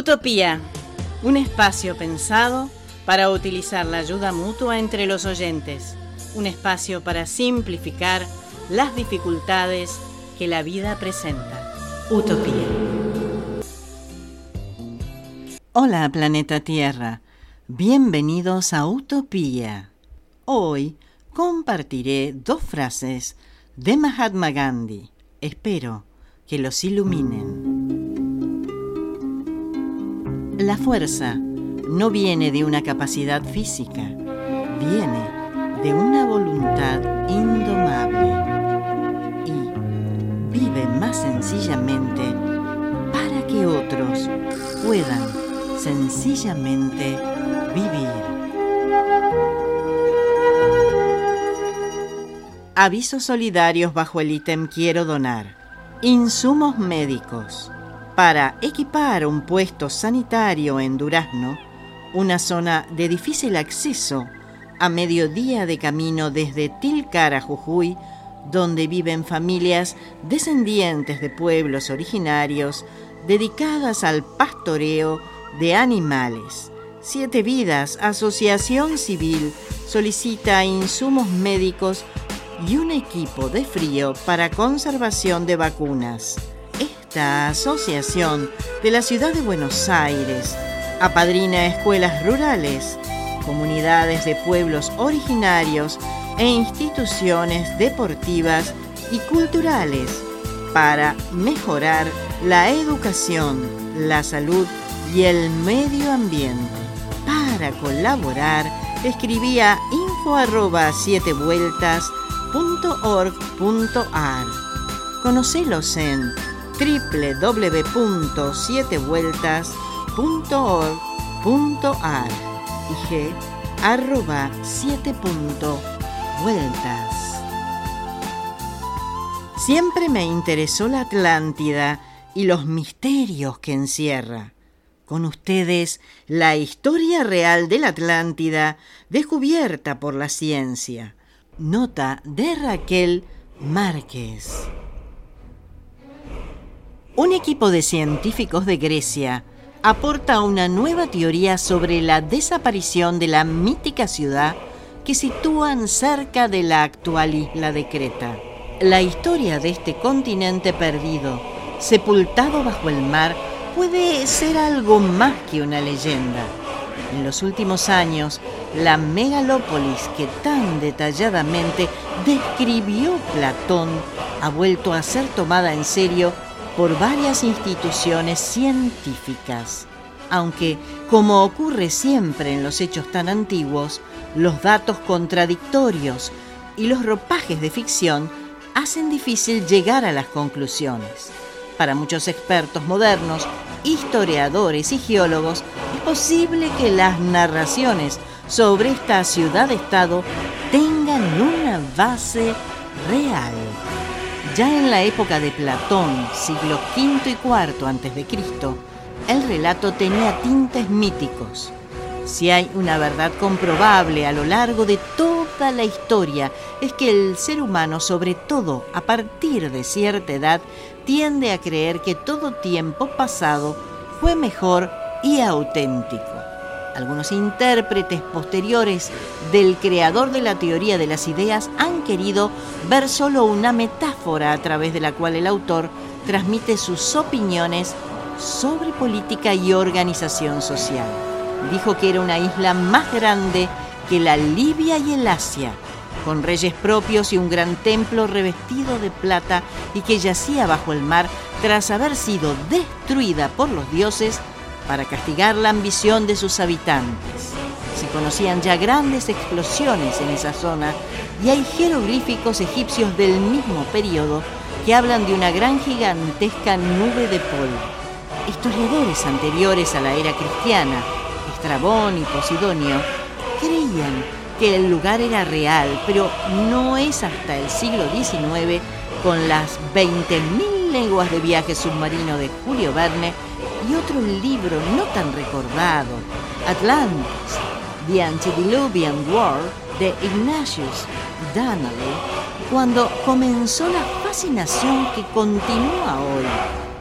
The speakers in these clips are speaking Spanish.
Utopía, un espacio pensado para utilizar la ayuda mutua entre los oyentes, un espacio para simplificar las dificultades que la vida presenta. Utopía. Hola planeta Tierra, bienvenidos a Utopía. Hoy compartiré dos frases de Mahatma Gandhi. Espero que los iluminen. La fuerza no viene de una capacidad física, viene de una voluntad indomable y vive más sencillamente para que otros puedan sencillamente vivir. Avisos solidarios bajo el ítem Quiero donar. Insumos médicos para equipar un puesto sanitario en Durazno, una zona de difícil acceso a mediodía de camino desde Tilcara a Jujuy, donde viven familias descendientes de pueblos originarios dedicadas al pastoreo de animales. Siete Vidas, Asociación Civil, solicita insumos médicos y un equipo de frío para conservación de vacunas esta asociación de la ciudad de Buenos Aires apadrina escuelas rurales, comunidades de pueblos originarios e instituciones deportivas y culturales para mejorar la educación, la salud y el medio ambiente. Para colaborar, escribía info arroba siete Conocelos en www.7vueltas.org.ar y g arroba 7 vueltas. Siempre me interesó la Atlántida y los misterios que encierra. Con ustedes, la historia real de la Atlántida descubierta por la ciencia. Nota de Raquel Márquez. Un equipo de científicos de Grecia aporta una nueva teoría sobre la desaparición de la mítica ciudad que sitúan cerca de la actual isla de Creta. La historia de este continente perdido, sepultado bajo el mar, puede ser algo más que una leyenda. En los últimos años, la megalópolis que tan detalladamente describió Platón ha vuelto a ser tomada en serio por varias instituciones científicas, aunque, como ocurre siempre en los hechos tan antiguos, los datos contradictorios y los ropajes de ficción hacen difícil llegar a las conclusiones. Para muchos expertos modernos, historiadores y geólogos, es posible que las narraciones sobre esta ciudad-estado tengan una base real. Ya en la época de Platón, siglo V y IV a.C., el relato tenía tintes míticos. Si hay una verdad comprobable a lo largo de toda la historia, es que el ser humano, sobre todo a partir de cierta edad, tiende a creer que todo tiempo pasado fue mejor y auténtico. Algunos intérpretes posteriores del creador de la teoría de las ideas han querido ver solo una metáfora a través de la cual el autor transmite sus opiniones sobre política y organización social. Dijo que era una isla más grande que la Libia y el Asia, con reyes propios y un gran templo revestido de plata y que yacía bajo el mar tras haber sido destruida por los dioses para castigar la ambición de sus habitantes. Se conocían ya grandes explosiones en esa zona y hay jeroglíficos egipcios del mismo periodo que hablan de una gran gigantesca nube de polvo. Historiadores anteriores a la era cristiana, Estrabón y Posidonio, creían que el lugar era real, pero no es hasta el siglo XIX, con las 20.000 lenguas de viaje submarino de Julio Verne, y otro libro no tan recordado, Atlantis, The Antediluvian World, de Ignatius Donnelly, cuando comenzó la fascinación que continúa hoy.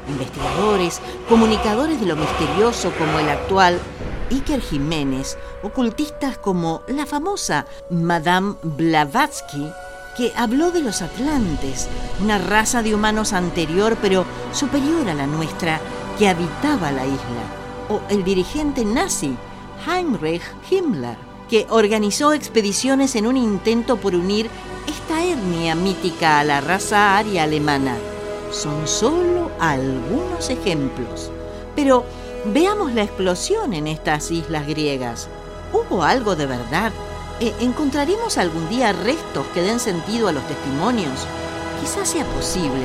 Investigadores, comunicadores de lo misterioso como el actual Iker Jiménez, ocultistas como la famosa Madame Blavatsky, que habló de los atlantes, una raza de humanos anterior pero superior a la nuestra que habitaba la isla, o el dirigente nazi Heinrich Himmler, que organizó expediciones en un intento por unir esta etnia mítica a la raza aria alemana. Son solo algunos ejemplos. Pero veamos la explosión en estas islas griegas. ¿Hubo algo de verdad? ¿E ¿Encontraremos algún día restos que den sentido a los testimonios? Quizás sea posible,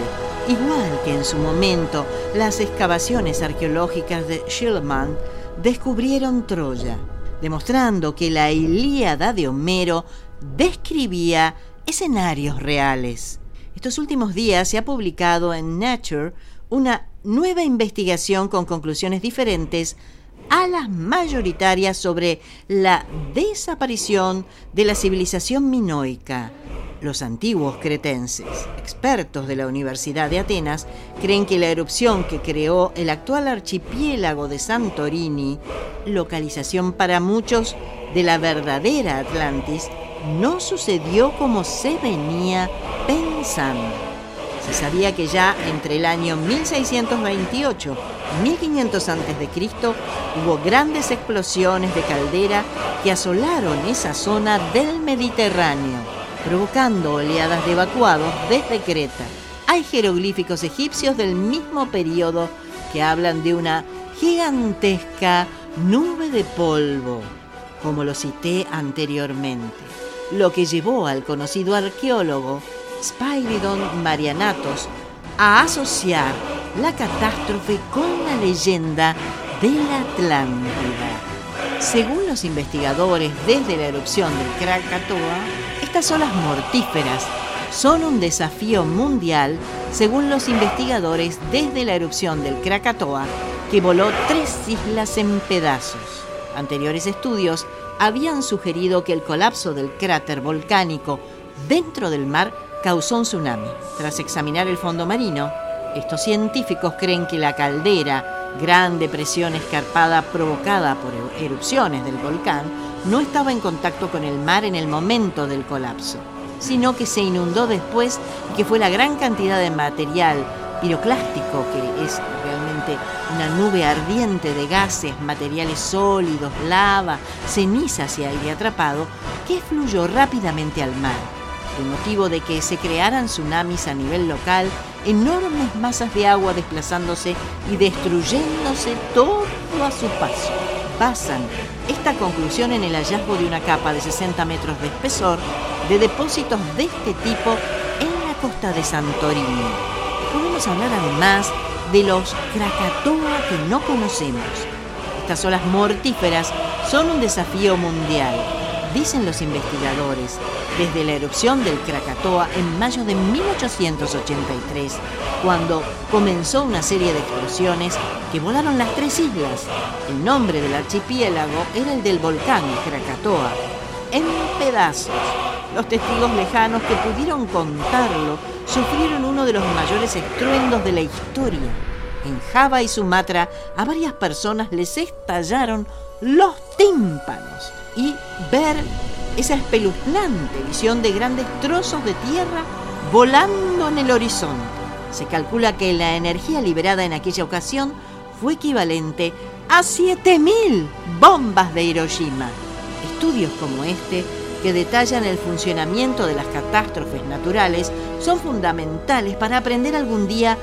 igual que en su momento las excavaciones arqueológicas de Schillmann descubrieron Troya, demostrando que la Ilíada de Homero describía escenarios reales. Estos últimos días se ha publicado en Nature una nueva investigación con conclusiones diferentes a las mayoritarias sobre la desaparición de la civilización minoica. Los antiguos cretenses, expertos de la Universidad de Atenas, creen que la erupción que creó el actual archipiélago de Santorini, localización para muchos de la verdadera Atlantis, no sucedió como se venía pensando. Se sabía que ya entre el año 1628 y 1500 a.C. hubo grandes explosiones de caldera que asolaron esa zona del Mediterráneo, provocando oleadas de evacuados desde Creta. Hay jeroglíficos egipcios del mismo periodo que hablan de una gigantesca nube de polvo, como lo cité anteriormente lo que llevó al conocido arqueólogo Spyridon Marianatos a asociar la catástrofe con la leyenda de la Atlántida. Según los investigadores desde la erupción del Krakatoa, estas olas mortíferas son un desafío mundial según los investigadores desde la erupción del Krakatoa, que voló tres islas en pedazos. Anteriores estudios habían sugerido que el colapso del cráter volcánico dentro del mar causó un tsunami. Tras examinar el fondo marino, estos científicos creen que la caldera, gran depresión escarpada provocada por erupciones del volcán, no estaba en contacto con el mar en el momento del colapso, sino que se inundó después y que fue la gran cantidad de material piroclástico, que es realmente una nube ardiente de gases, materiales sólidos, lava, cenizas y aire atrapado, que fluyó rápidamente al mar. El motivo de que se crearan tsunamis a nivel local, enormes masas de agua desplazándose y destruyéndose todo a su paso. Basan esta conclusión en el hallazgo de una capa de 60 metros de espesor de depósitos de este tipo en la costa de Santorini podemos hablar además de los Krakatoa que no conocemos. Estas olas mortíferas son un desafío mundial, dicen los investigadores, desde la erupción del Krakatoa en mayo de 1883, cuando comenzó una serie de explosiones que volaron las tres islas. El nombre del archipiélago era el del volcán Krakatoa, en pedazos. Los testigos lejanos que pudieron contarlo sufrieron uno de los mayores estruendos de la historia. En Java y Sumatra a varias personas les estallaron los tímpanos y ver esa espeluznante visión de grandes trozos de tierra volando en el horizonte. Se calcula que la energía liberada en aquella ocasión fue equivalente a 7.000 bombas de Hiroshima. Estudios como este que detallan el funcionamiento de las catástrofes naturales son fundamentales para aprender algún día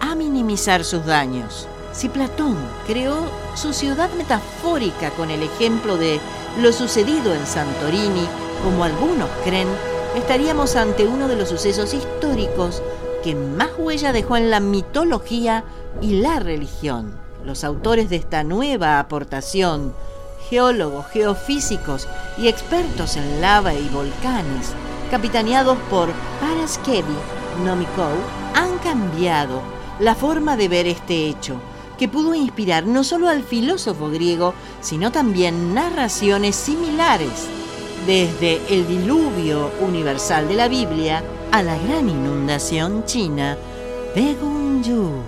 a minimizar sus daños. Si Platón creó su ciudad metafórica con el ejemplo de lo sucedido en Santorini, como algunos creen, estaríamos ante uno de los sucesos históricos que más huella dejó en la mitología y la religión. Los autores de esta nueva aportación geólogos, geofísicos y expertos en lava y volcanes, capitaneados por Paraskevi Nomikou, han cambiado la forma de ver este hecho, que pudo inspirar no solo al filósofo griego, sino también narraciones similares, desde el diluvio universal de la Biblia a la gran inundación china de Gunju.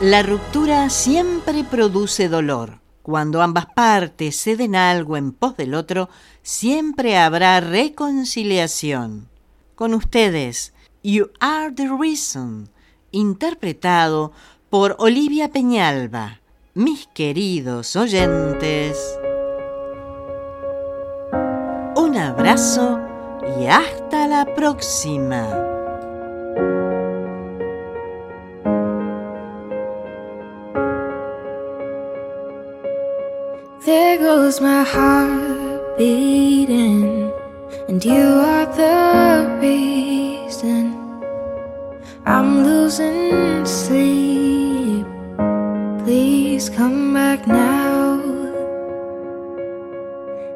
La ruptura siempre produce dolor. Cuando ambas partes ceden algo en pos del otro, siempre habrá reconciliación. Con ustedes, You Are the Reason, interpretado por Olivia Peñalba. Mis queridos oyentes, un abrazo y hasta la próxima. And you are the reason I'm losing sleep. Please come back now.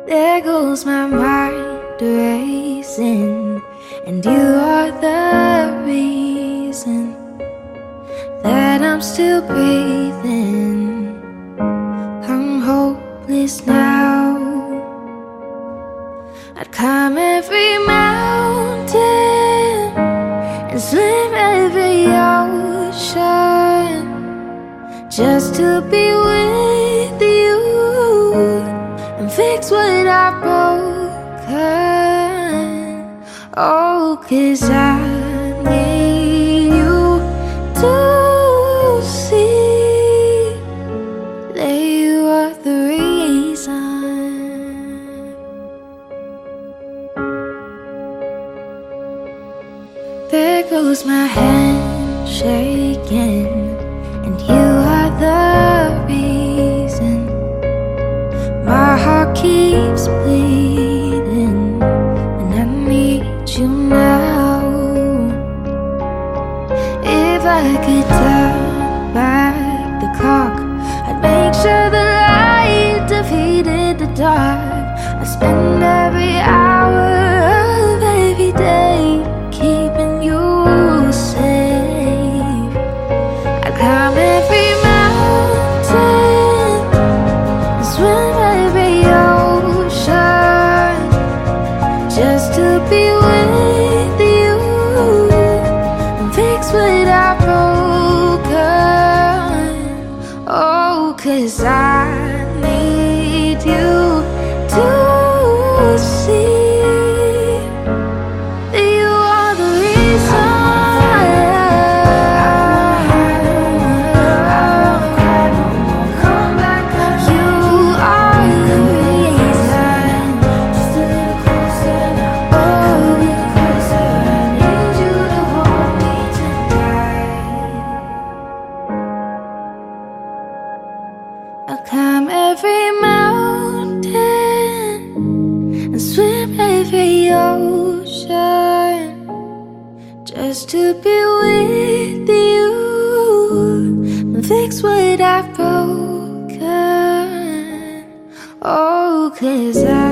There goes my mind racing, and you are the reason that I'm still breathing I'm hopeless now. I'd come every mountain just to be with you and fix what I've broken. Oh, cause I Cause I